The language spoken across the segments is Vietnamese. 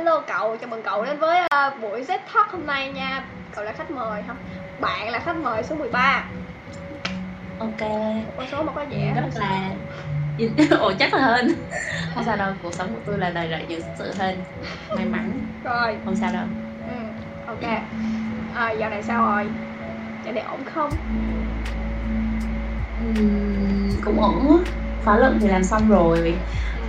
hello cậu chào mừng cậu đến với uh, buổi Z Talk hôm nay nha. Cậu là khách mời không bạn là khách mời số 13 ok. Một con số mà có vẻ rất là ồ chắc là hơn không sao đâu cuộc sống của tôi là đầy rẫy những sự hên may mắn. Rồi. Không sao đâu. Ừ, ok. À, dạo này sao rồi? Dạo này ổn không? Uhm, cũng ổn khóa luận thì làm xong rồi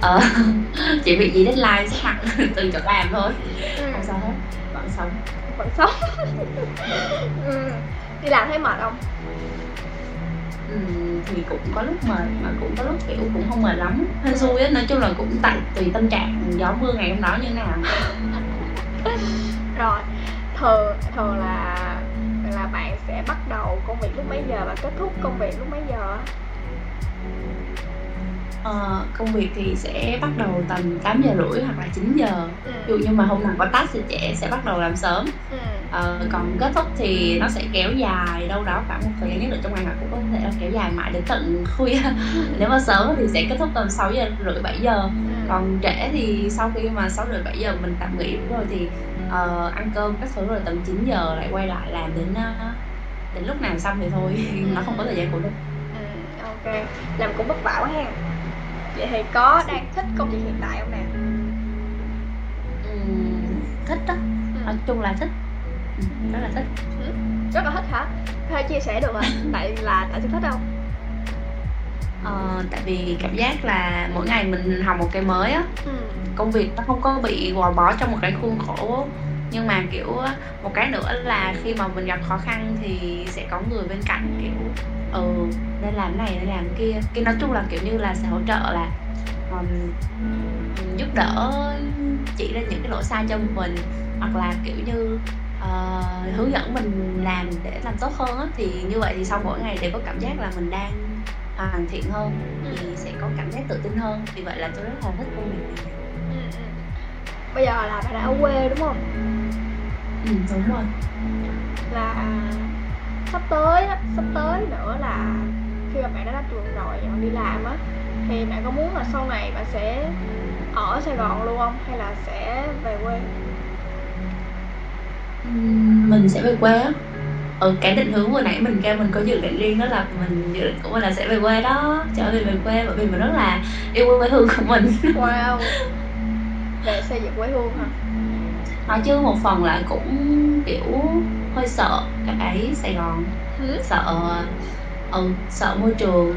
ờ, chỉ bị gì deadline mặt từ chỗ làm thôi. Ừ. không sao hết vẫn sống. Vẫn sống. Ừ. đi làm thấy mệt không? Ừ, thì cũng có lúc mệt mà cũng có lúc kiểu cũng không mệt lắm hên xui á. Nói chung là cũng tại tùy tâm trạng gió mưa ngày hôm đó như thế nào. Rồi thường thường là là bạn sẽ bắt đầu công việc lúc mấy giờ và kết thúc công việc lúc mấy giờ Ờ, công việc thì sẽ bắt đầu tầm 8 giờ rưỡi hoặc là 9 giờ. Ừ. ví dụ như mà hôm nào có task thì trẻ sẽ bắt đầu làm sớm. Ừ. ờ, còn kết thúc thì nó sẽ kéo dài đâu đó khoảng một thời gian nhất định trong ngày hoặc cũng có thể là kéo dài mãi đến tận khuya. Nếu mà sớm thì sẽ kết thúc tầm 6 giờ rưỡi 7 giờ. Ừ. còn trễ thì sau khi mà 6 rưỡi 7 giờ mình tạm nghỉ rồi thì uh, ăn cơm các thứ rồi tầm 9 giờ lại quay lại làm đến uh, đến lúc nào xong thì thôi. Nó không có thời gian cố định ừ, ok. Làm cũng vất vả quá ha vậy thì có đang thích công việc hiện tại không nè? Ừ, thích đó nói chung là thích. Ừ, rất là thích. Ừ. rất là thích hả? Có thể chia sẻ được hả tại là tại sao thích không? Ờ, tại vì cảm giác là mỗi ngày mình học một cái mới á. Ừ. công việc nó không có bị gò bó trong một cái khuôn khổ nhưng mà kiểu một cái nữa là khi mà mình gặp khó khăn thì sẽ có người bên cạnh kiểu ừ nên làm này nên làm kia. Cái nói chung là kiểu như là sẽ hỗ trợ là um, giúp đỡ chỉ ra những cái lỗi sai cho mình hoặc là kiểu như uh, hướng dẫn mình làm để làm tốt hơn á thì như vậy thì sau mỗi ngày đều có cảm giác là mình đang hoàn thiện hơn thì sẽ có cảm giác tự tin hơn. Vì vậy là tôi rất là thích công việc này. Ừ, ừ, ừ bây giờ là bạn đã ở quê đúng không? Ừ đúng rồi. Là sắp tới á sắp tới nữa là khi mà bạn đã ra trường rồi bạn đi làm á thì bạn có muốn là sau này bạn sẽ ở Sài Gòn luôn không? Hay là sẽ về quê? Mình sẽ về quê á. Ừ, cái định hướng vừa nãy mình kêu mình có dự định riêng đó là mình dự định của mình là sẽ về quê đó trở về về quê bởi vì mình rất là yêu quê hương của mình. Wow về xây dựng quê hương hả? Nói chứ một phần là cũng kiểu hơi sợ cái Sài Gòn. Ừ. sợ ừ, sợ môi trường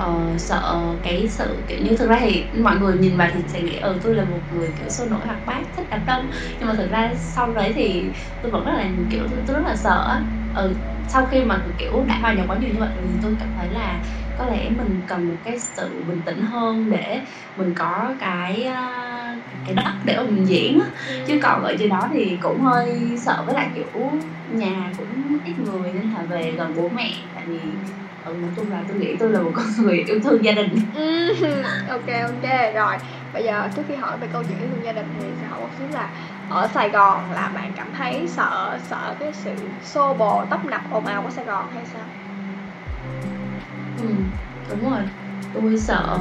uh, sợ cái sự kiểu như thực ra thì mọi người nhìn vào thì sẽ nghĩ ừ tôi là một người kiểu sôi nổi hoạt bát thích đám đông. Nhưng mà thực ra sau đấy thì tôi vẫn rất là kiểu tôi, tôi rất là sợ ừ sau khi mà kiểu đã hòa nhập quá nhiều như vậy thì tôi cảm thấy là có lẽ mình cần một cái sự bình tĩnh hơn để mình có cái cái đất để mà mình diễn á. Chứ còn ở trên đó thì cũng hơi sợ với lại kiểu nhà cũng ít người nên là về gần bố mẹ. Tại vì ừ, nói chung là tôi nghĩ tôi là một con người yêu thương gia đình. Ừ, ok ok rồi. Bây giờ trước khi hỏi về câu chuyện yêu thương gia đình thì sẽ hỏi một xíu là ở Sài Gòn là bạn cảm thấy sợ sợ cái sự xô bồ tấp nập ồn ào của Sài Gòn hay sao? Ừ, đúng rồi. Tôi sợ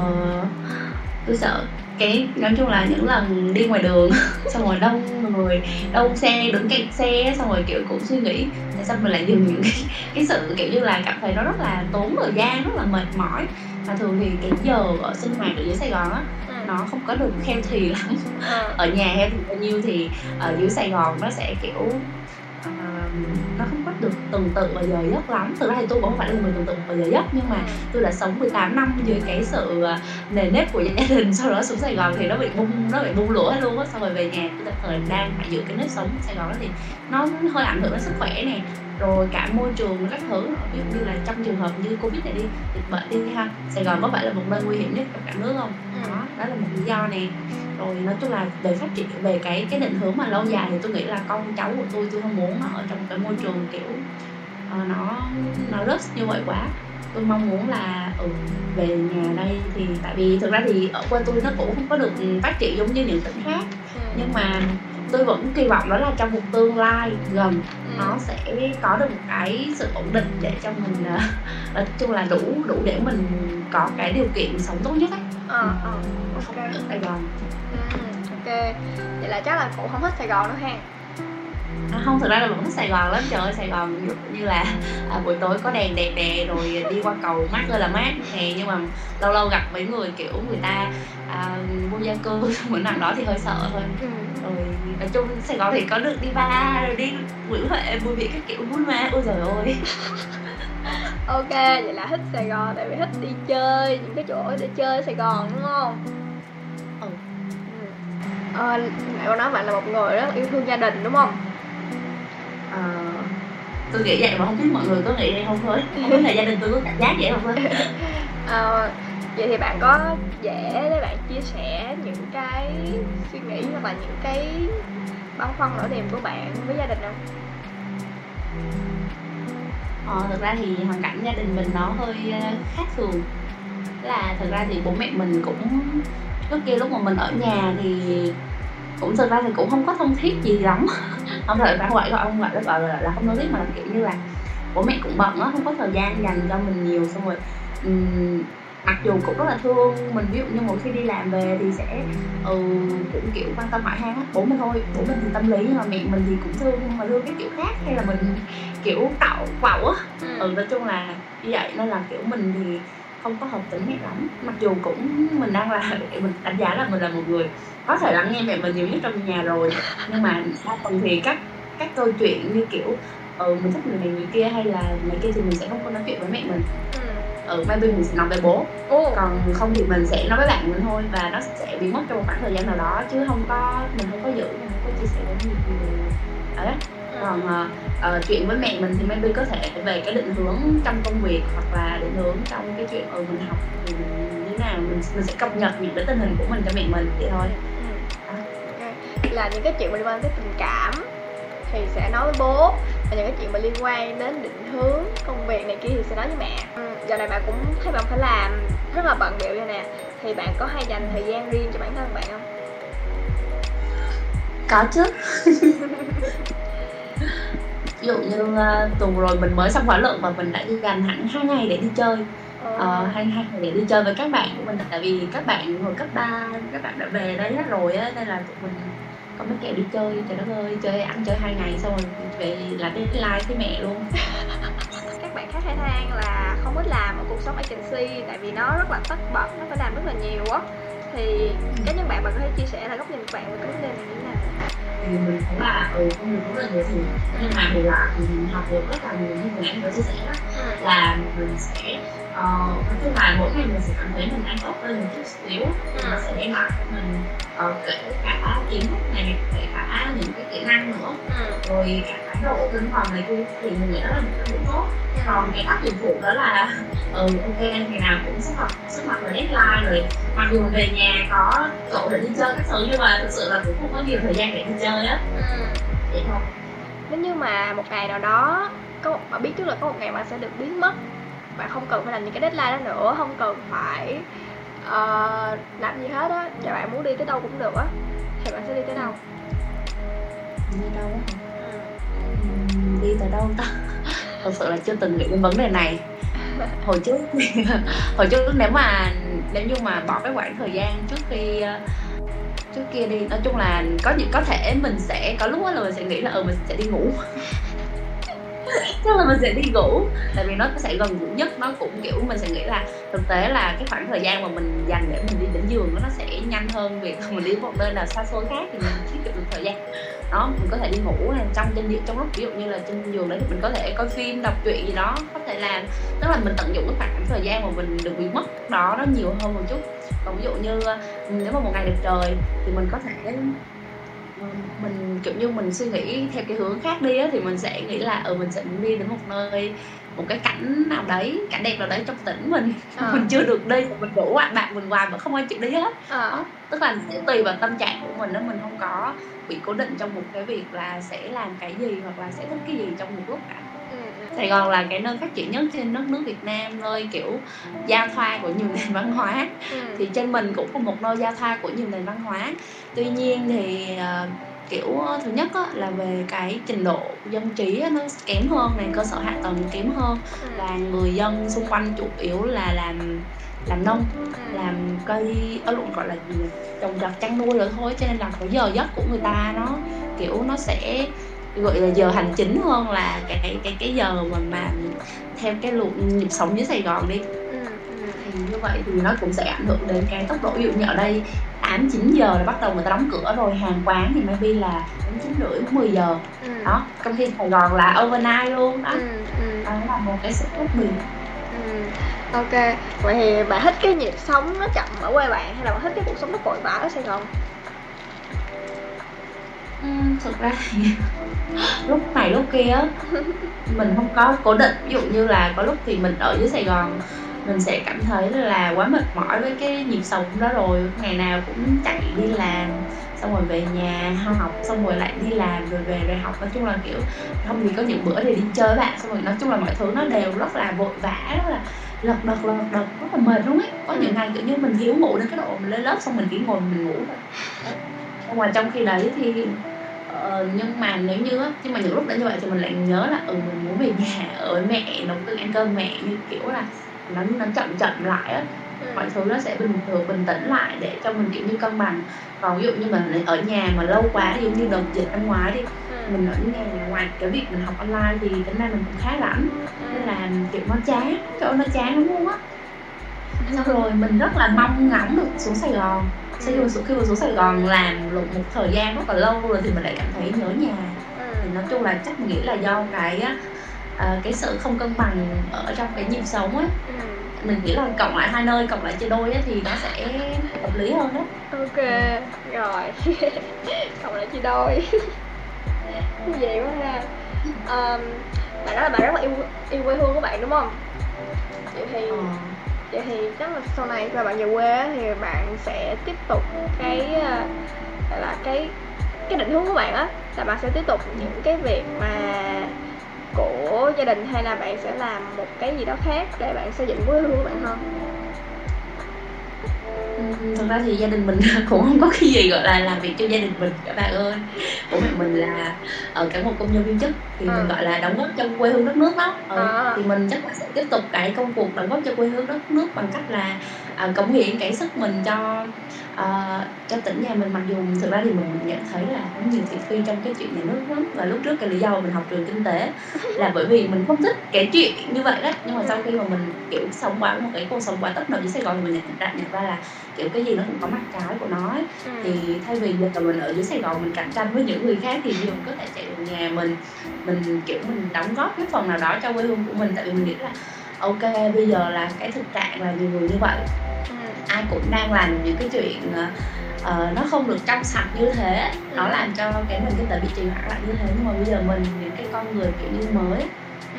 tôi sợ cái nói chung là những lần đi ngoài đường xong rồi đông người đông xe đứng kẹt xe xong rồi kiểu cũng suy nghĩ tại sao mình lại dừng những cái, cái sự kiểu như là cảm thấy nó rất là tốn thời gian rất là mệt mỏi và thường thì cái giờ ở sinh hoạt ở dưới Sài Gòn á ừ. nó không có được healthy lắm ừ. ở nhà healthy bao nhiêu thì ở dưới Sài Gòn nó sẽ kiểu nó không có được tuần tự và giờ giấc lắm. Thực ra thì tôi cũng không phải là người tuần tự và giờ giấc, nhưng mà tôi đã sống 18 năm dưới cái sự ờ, nề nếp của gia đình, sau đó xuống Sài Gòn thì nó bị bung, nó bị bung lũa luôn á. Sau rồi về nhà tôi tạm thời đang phải giữ cái nếp sống Sài Gòn đó thì nó hơi ảnh hưởng đến sức khỏe nè rồi cả môi trường các thứ ví dụ như là trong trường hợp như covid này đi dịch bệnh đi ha sài gòn có phải là một nơi nguy hiểm nhất trong cả nước không ừ. đó đó là một lý do nè rồi nói chung là về phát triển về cái cái định hướng mà lâu dài thì tôi nghĩ là con cháu của tôi tôi không muốn nó ở trong cái môi trường kiểu uh, nó nó rất như vậy quá tôi mong muốn là ừ, về nhà đây thì tại vì thực ra thì ở quê tôi nó cũng không có được phát triển giống như những tỉnh khác ừ. nhưng mà tôi vẫn kỳ vọng đó là trong một tương lai gần. Nó sẽ có được một cái sự ổn định để cho mình uh, nói chung là đủ đủ để mình có cái điều kiện sống tốt nhất ấy ờ ờ ok. Ở Sài Gòn. Ừ, ok. Vậy là chắc là cụ không thích sài gòn nữa ha À, không thực ra là vẫn thích Sài Gòn lắm trời ơi. Sài Gòn ví dụ như là à, buổi tối có đèn đẹp nè rồi đi qua cầu mát ơi là mát nè. Nhưng mà lâu lâu gặp mấy người kiểu người ta à, vô gia cư bữa nào đó thì hơi sợ thôi. Ừ. rồi nói chung Sài Gòn thì có được đi bar rồi đi Nguyễn Huệ Bùi Viện các kiểu vui mà. Ôi trời ơi. Ok vậy là thích sài gòn tại vì thích đi chơi những cái chỗ để chơi sài gòn đúng không? Ừ. Ừ. ờ, mẹ con nói bạn là một người rất yêu thương gia đình đúng không Ờ, tôi nghĩ vậy mà không biết mọi người có nghĩ vậy không thôi. Không biết là gia đình tôi có cảm giác vậy không thôi. Ờ, vậy thì bạn có dễ để bạn chia sẻ những cái suy nghĩ hoặc là những cái băn khoăn nỗi niềm của bạn với gia đình không? Ờ, thực ra thì hoàn cảnh gia đình mình nó hơi ờ, khác thường. Là thực ra thì bố mẹ mình cũng trước kia lúc mà mình ở nhà thì cũng thực ra thì cũng không có thân thiết gì lắm không không phải gọi không gọi là gọi là, là không thân thiết mà là kiểu như là bố mẹ cũng bận á không có thời gian dành cho mình nhiều xong rồi ừm, mặc dù cũng rất là thương mình ví dụ như một khi đi làm về thì sẽ ừ, cũng kiểu quan tâm hỏi han á bố mình thôi bố mình thì tâm lý nhưng mà mẹ mình thì cũng thương nhưng mà thương cái kiểu khác hay là mình kiểu cậu quậu á. Ừ nói chung là như vậy nên là kiểu mình thì không có hợp tính mẹ lắm mặc dù cũng mình đang là mình đánh giá là mình là một người có thể lắng nghe mẹ mình nhiều nhất trong nhà rồi. Nhưng mà đa phần thì các các câu chuyện như kiểu ừ mình thích người này người kia hay là này kia thì mình sẽ không có nói chuyện với mẹ mình. Ừ. ừ maybe mình sẽ nói với bố. Ồ, còn không thì mình sẽ nói với bạn mình thôi và nó sẽ biến mất trong một khoảng thời gian nào đó chứ không có mình không có giữ mình không có chia sẻ với nhiều người. Đấy còn ờ, chuyện với mẹ mình thì maybe có thể về cái định hướng trong công việc hoặc là định hướng trong cái chuyện ừ mình học thì mình như thế nào mình mình sẽ cập nhật những cái tình hình của mình cho mẹ mình vậy thôi Ừ. Là những cái chuyện mà liên quan tới tình cảm thì sẽ nói với bố và những cái chuyện mà liên quan đến định hướng công việc này kia thì sẽ nói với mẹ ừ. giờ này bạn cũng thấy bạn phải làm rất là bận bịu vậy nè thì bạn có hay dành thời gian riêng cho bản thân bạn không có chứ dụ như uh, tuần rồi mình mới xong khóa luận và mình đã đi dành hẳn hai ngày để đi chơi. Ờ, hai hai ngày để đi chơi với các bạn của mình tại vì các bạn hồi cấp 3 các bạn đã về đấy hết rồi á nên là tụi mình có mấy kẹo đi chơi. Trời đất ơi chơi ăn chơi hai ngày xong rồi về là deadline với mẹ luôn. Các bạn khác hay than là không thích làm ở cuộc sống agency tại vì nó rất là tất bật nó phải làm rất là nhiều á. Thì cá nhân bạn bạn có thể chia sẻ là góc nhìn của bạn về cái vấn đề này như thế nào thì mình thấy là ừ việc cũng là nhiều thứ nhưng mà thì là mình học được rất là nhiều như mình có chia sẻ đó ừ. là mình sẽ ờ, nói chung là mỗi ngày mình sẽ cảm thấy mình đang tốt hơn một chút xíu. Nó sẽ đem lại cho mình ờ, kể cả kiến thức này kể cả những cái kỹ năng nữa. Ừ. rồi cả thái độ tinh thần này kia thì mình nghĩ đó là một cái điểm tốt. Còn cái tác dụng phụ đó là ừ ok ngày nào cũng sắp mặt sắp mặt là deadline rồi. Mặc dù về nhà có chỗ để đi chơi các thứ nhưng mà thực sự là cũng không có nhiều thời gian để đi chơi á. Ừ. vậy thôi. Nếu như mà một ngày nào đó có bạn biết trước là có một ngày bạn sẽ được biến mất bạn không cần phải làm những cái deadline đó nữa không cần phải ờ, làm gì hết á. Và bạn muốn đi tới đâu cũng được á. Thì bạn sẽ đi tới đâu? Đi đâu á ừ. Đi tới đâu ta? Thật sự là chưa từng nghĩ đến vấn đề này. Hồi trước hồi trước nếu mà nếu như mà bỏ cái khoảng thời gian trước khi ờ, trước kia đi nói chung là có có thể mình sẽ có lúc đó là mình sẽ nghĩ là ừ mình sẽ đi ngủ chắc là mình sẽ đi ngủ. Tại vì nó sẽ gần ngủ nhất. Nó cũng, kiểu, mình sẽ nghĩ là thực tế là cái khoảng thời gian mà mình dành để mình đi đến giường nó sẽ nhanh hơn việc mình đi một nơi nào xa xôi khác thì mình tiết kiệm được thời gian. Đó, mình có thể đi ngủ này trong trên giường trong lúc ví dụ như là trên giường đấy thì mình có thể coi phim, đọc truyện gì đó, có thể làm. Tức là mình tận dụng cái khoảng thời gian mà mình được bị mất đó nó nhiều hơn một chút. Còn ví dụ như ừ, nếu mà một ngày đẹp trời thì mình có thể mình kiểu như mình suy nghĩ theo cái hướng khác đi á thì mình sẽ nghĩ là ừ mình sẽ muốn đi đến một nơi một cái cảnh nào đấy cảnh đẹp nào đấy trong tỉnh mình Ờ. mình chưa được đi mình rủ bạn bạn mình hoài mà không ai chịu đi hết đó tức là sẽ tùy vào tâm trạng của mình đó mình không có bị cố định trong một cái việc là sẽ làm cái gì hoặc là sẽ thích cái gì trong một lúc cả. Sài Gòn là cái nơi phát triển nhất trên đất nước Việt Nam nơi kiểu giao thoa của nhiều nền văn hóa. Ừ. thì trên mình cũng là một nơi giao thoa của nhiều nền văn hóa. Tuy nhiên thì ờ, kiểu ờ, thứ nhất á, là về cái trình độ dân trí á, nó kém hơn này cơ sở hạ tầng kém hơn. Ừ. và người dân xung quanh chủ yếu là làm làm nông làm cây ở luận gọi là gì trồng trọt chăn nuôi rồi thôi cho nên là cái giờ giấc của người ta nó kiểu nó sẽ gọi là giờ hành chính hơn là cái cái cái, giờ mà mà theo cái luật nhịp sống dưới Sài Gòn đi ừ, ừ. thì như vậy thì nó cũng sẽ ảnh hưởng đến cái tốc độ ví dụ như ở đây 8 9 giờ là bắt đầu người ta đóng cửa rồi hàng quán thì maybe là đến 9 rưỡi 10 giờ ừ. đó trong khi Sài Gòn là overnight luôn đó ừ, ừ. đó là một cái sự khác biệt ừ. ok vậy thì bạn thích cái nhịp sống nó chậm ở quê bạn hay là bạn thích cái cuộc sống nó vội vã ở Sài Gòn thực ra thì lúc này lúc kia mình không có cố định. Ví dụ như là có lúc thì mình ở dưới Sài Gòn mình sẽ cảm thấy là quá mệt mỏi với cái nhịp sống đó rồi. Ngày nào cũng chạy đi làm xong rồi về nhà học xong rồi lại đi làm rồi về rồi học. Nói chung là kiểu không thì có những bữa thì đi chơi bạn xong rồi nói chung là mọi thứ nó đều rất là vội vã rất là lật đật lật đật rất là mệt luôn ấy. Có những ngày kiểu như mình thiếu ngủ đến cái độ mình lên lớp xong mình chỉ ngồi mình ngủ thôi. Mà trong khi đấy thì uh, nhưng mà nếu như nhưng mà những lúc đã như vậy thì mình lại nhớ là ừ mình muốn về nhà ở mẹ nấu cơm ăn cơm mẹ như kiểu là nó nó chậm chậm lại á ừ. mọi thứ nó sẽ bình thường bình tĩnh lại để cho mình kiểu như cân bằng còn ví dụ như mình ở nhà mà lâu quá ví dụ như đợt dịch năm ngoái đi ừ. mình ở nhà ngoài cái việc mình học online thì tính ra mình cũng khá rảnh ừ. nên là kiểu nó chán ơi nó chán lắm luôn á xong rồi mình rất là mong ngóng được xuống Sài Gòn sau khi mà khi mà xuống Sài Gòn làm một, một thời gian rất là lâu rồi thì mình lại cảm thấy nhớ nhà. Thì nói chung là chắc mình nghĩ là do cái uh, cái sự không cân bằng ở trong cái nhịp sống ấy ừ. mình nghĩ là cộng lại hai nơi cộng lại chia đôi ấy, thì nó sẽ hợp lý hơn đó. Ok rồi. Cộng lại chia đôi. Vậy quá ha. Um, bạn nói là bạn rất là yêu yêu quê hương của bạn đúng không? Vậy thì ờ vậy thì chắc là sau này khi bạn về quê thì bạn sẽ tiếp tục cái ờ, là cái cái định hướng của bạn á. Là bạn sẽ tiếp tục những cái việc mà của gia đình hay là bạn sẽ làm một cái gì đó khác để bạn xây dựng quê hương của bạn hơn? Thật ra thì gia đình mình cũng không có cái gì gọi là làm việc cho gia đình mình các bạn ơi. Bố mẹ mình là ở ờ, cả một công nhân viên chức thì à. mình gọi là đóng góp cho quê hương đất nước đó ừ, à. thì mình chắc là sẽ tiếp tục cái công cuộc đóng góp cho quê hương đất nước bằng cách là à, cống hiến cái sức mình cho uh, cho tỉnh nhà mình. Mặc dù thực ra thì mình nhận thấy là cũng nhiều thị phi trong cái chuyện nhà nước lắm. Và lúc trước cái lý do mà mình học trường kinh tế là bởi vì mình không thích cái chuyện như vậy đó. Nhưng mà sau khi mà mình kiểu sống qua một cái cuộc sống quá tấp nập dưới Sài Gòn thì mình nhận ra, nhận ra là kiểu cái gì nó cũng có mặt trái của nó ấy. Ừ. thì thay vì giờ là mình ở dưới Sài Gòn mình cạnh tranh với những người khác thì mình có thể chạy về nhà mình mình kiểu mình đóng góp cái phần nào đó cho quê hương của mình tại vì mình nghĩ là ok bây giờ là cái thực trạng là nhiều người như vậy ai cũng đang làm những cái chuyện uh, nó không được trong sạch như thế nó ừ. làm cho cái mình cái tệ bị trì hoãn lại như thế nhưng mà bây giờ mình những cái con người kiểu như mới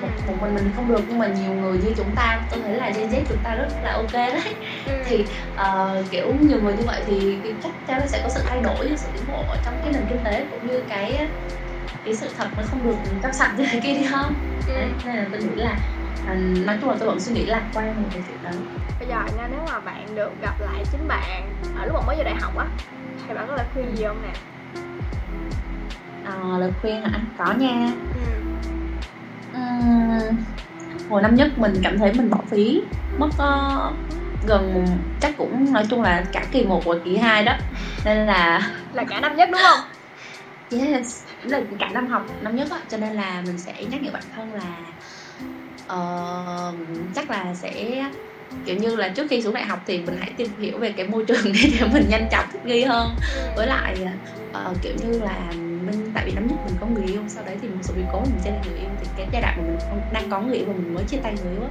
một, một mình mình không được nhưng mà nhiều người như chúng ta tôi thấy là Gen Z chúng ta rất là ok đấy. Ừ. thì uh, kiểu nhiều người như vậy thì chắc chắn nó sẽ có sự thay đổi sự tiến bộ trong cái nền kinh tế cũng như cái cái sự thật nó không được trong sạch như thế kia đi không? Ừ. nên là tôi nghĩ là à, nói chung là tôi vẫn suy nghĩ lạc quan về cái chuyện đó. Bây giờ nha nếu mà bạn được gặp lại chính bạn ở lúc mà mới vào đại học á thì bạn có lời khuyên gì không nè? À, lời khuyên hả có nha hồi năm nhất mình cảm thấy mình bỏ phí mất uh, gần chắc cũng nói chung là cả kỳ 1 và kỳ 2 đó. Nên là là cả năm nhất đúng không? Yes là cả năm học năm nhất á cho nên là mình sẽ nhắc nhở bản thân là uh, chắc là sẽ kiểu như là trước khi xuống đại học thì mình hãy tìm hiểu về cái môi trường để mình nhanh chóng thích nghi hơn. Với lại uh, kiểu như là mình tại vì năm nhất mình có người yêu sau đấy thì một số biến cố mình chia tay người yêu. Thì cái giai đoạn mà mình không, đang có người yêu và mình mới chia tay người yêu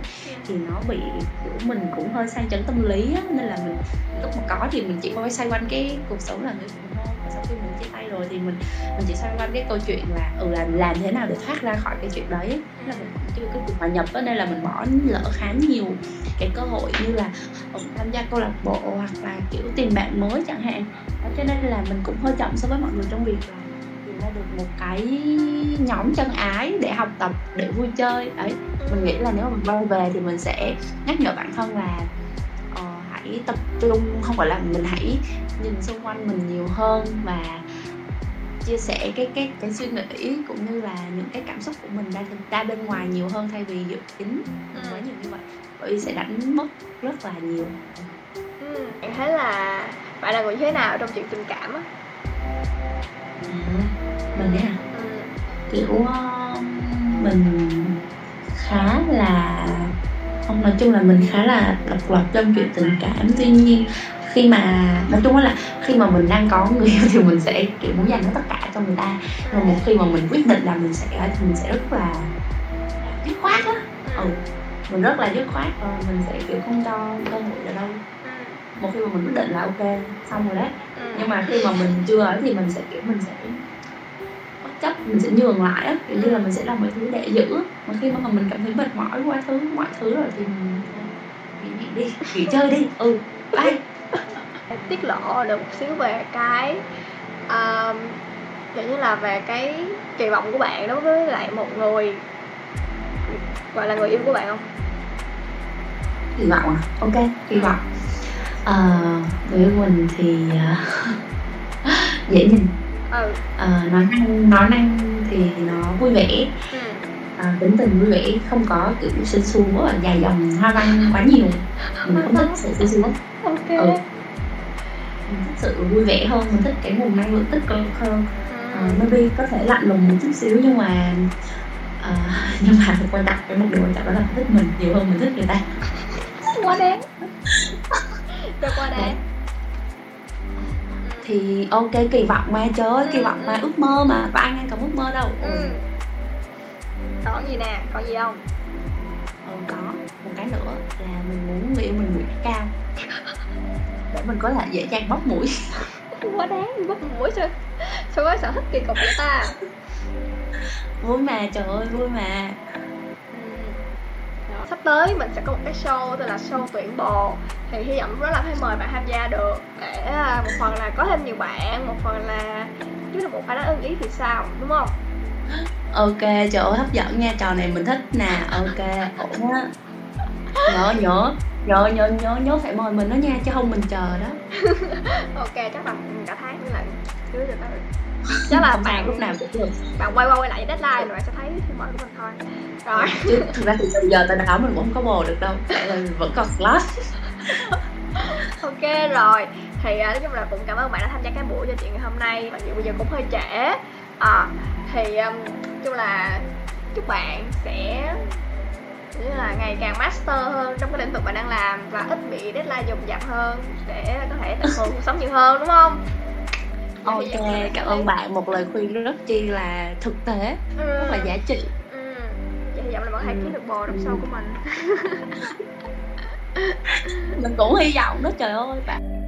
thì nó bị kiểu mình cũng hơi sang chấn tâm lý á, nên là mình lúc mà có thì mình chỉ có xoay quanh cái cuộc sống là người phụ thôi. Sau khi mình chia tay rồi thì mình mình chỉ xoay quanh cái câu chuyện là ừ làm làm thế nào để thoát ra khỏi cái chuyện đấy là mình cũng chưa cái cuộc hòa nhập đó nên là mình bỏ lỡ khá nhiều cái cơ hội như là ừ, tham gia câu lạc bộ hoặc là kiểu tìm bạn mới chẳng hạn. Cho nên là mình cũng hơi chậm so với mọi người trong việc là ra được một cái nhóm chân ái để học tập để vui chơi đấy mình nghĩ là nếu mà mình quay về thì mình sẽ nhắc nhở bản thân là hãy tập trung không phải là mình hãy nhìn xung quanh mình nhiều hơn và chia sẻ cái cái cái suy nghĩ cũng như là những cái cảm xúc của mình ra ra bên ngoài nhiều hơn thay vì dự tính Ừ. quá nhiều như vậy bởi vì sẽ đánh mất rất là nhiều ừ. bạn thấy là bạn là người thế nào trong chuyện tình cảm á à, mình ấy à ừ. kiểu ờ, mình khá là không nói chung là mình khá là độc lập trong chuyện tình cảm. Tuy nhiên khi mà nói chung là khi mà mình đang có người yêu thì mình sẽ kiểu muốn dành hết tất cả cho người ta. Nhưng mà một khi mà mình quyết định là mình sẽ thì mình sẽ rất là dứt khoát á. Ừ mình rất là dứt khoát ờ, mình sẽ kiểu không cho cơ hội ở đâu. Một khi mà mình quyết định là ok xong rồi đấy. Ừ. nhưng mà khi mà mình chưa ấy thì mình sẽ kiểu mình sẽ chấp mình sẽ nhường lại á kiểu như là mình sẽ làm mọi thứ để giữ. Mà khi mà mình cảm thấy mệt mỏi qua thứ mọi thứ rồi thì mình nghỉ nghỉ đi nghỉ chơi đi. Ừ. Bye tiết lộ được một xíu về cái um, kiểu như là về cái kỳ vọng của bạn đối với lại một người gọi là người yêu của bạn không? Kỳ vọng à? Ok kỳ vọng. Ờ, với mình thì ờ, dễ nhìn ừ. Ờ, nói năng nói năng thì nó vui vẻ. Ừ. À, tính tình vui vẻ không có kiểu sinh xu là dài dòng hoa văn quá nhiều. Mình không thích sự sinh xu ok. Ừ. mình thích sự vui vẻ hơn mình thích cái nguồn năng lượng tích cực hơn. Ừ. uh, maybe có thể lạnh lùng một chút xíu nhưng mà ờ, nhưng mà quan trọng cái một điều quan trọng đó là mình thích mình nhiều hơn mình thích người ta. Quá đáng. Cho quá đáng thì ok kỳ vọng mà trời ơi kỳ vọng mà ước mơ mà có ai ngăn cấm ước mơ đâu. Ừ. còn gì nè còn gì không? Ừ, có một cái nữa là mình muốn người yêu mình mũi cao. Để mình có thể dễ dàng bóc mũi. Quá đáng bắt mũi sao sao có sở thích kỳ cục vậy ta? Vui mà trời ơi vui mà. Sắp tới mình sẽ có một cái show tên là show tuyển bồ thì hy vọng rất là phải mời bạn tham gia được để à, một phần là có thêm nhiều bạn một phần là chứ là một ai đó ưng ý thì sao đúng không? Ok trời ơi hấp dẫn nha trò này mình thích nè ok ổn á. Nhớ nhớ nhớ nhớ nhớ nhớ phải mời mình đó nha chứ không mình chờ đó. Ok chắc là cả tháng là cưới được đó chắc là bạn lúc nào cũng được. Bạn quay qua quay lại deadline rồi bạn sẽ thấy thì mời của mình thôi. Rồi. Chứ thực ra thì từ giờ tới đó mình cũng không có bồ được đâu vẫn còn slot ok rồi. Thì à, nói chung là cũng cảm ơn bạn đã tham gia cái buổi trò chuyện ngày hôm nay. Mặc dù bây giờ cũng hơi trễ. À, thì um, nói chung là chúc bạn sẽ như là ngày càng master hơn trong cái lĩnh vực bạn đang làm và ít bị deadline dồn dập hơn để có thể tận hưởng cuộc sống nhiều hơn đúng không ok cảm ơn bạn một lời khuyên rất chi là thực tế ừ, rất là giá trị ừ. vậy hy vọng là thể Ừ. kiếm được bồ Ừ. show của mình mình cũng hy vọng đó trời ơi bạn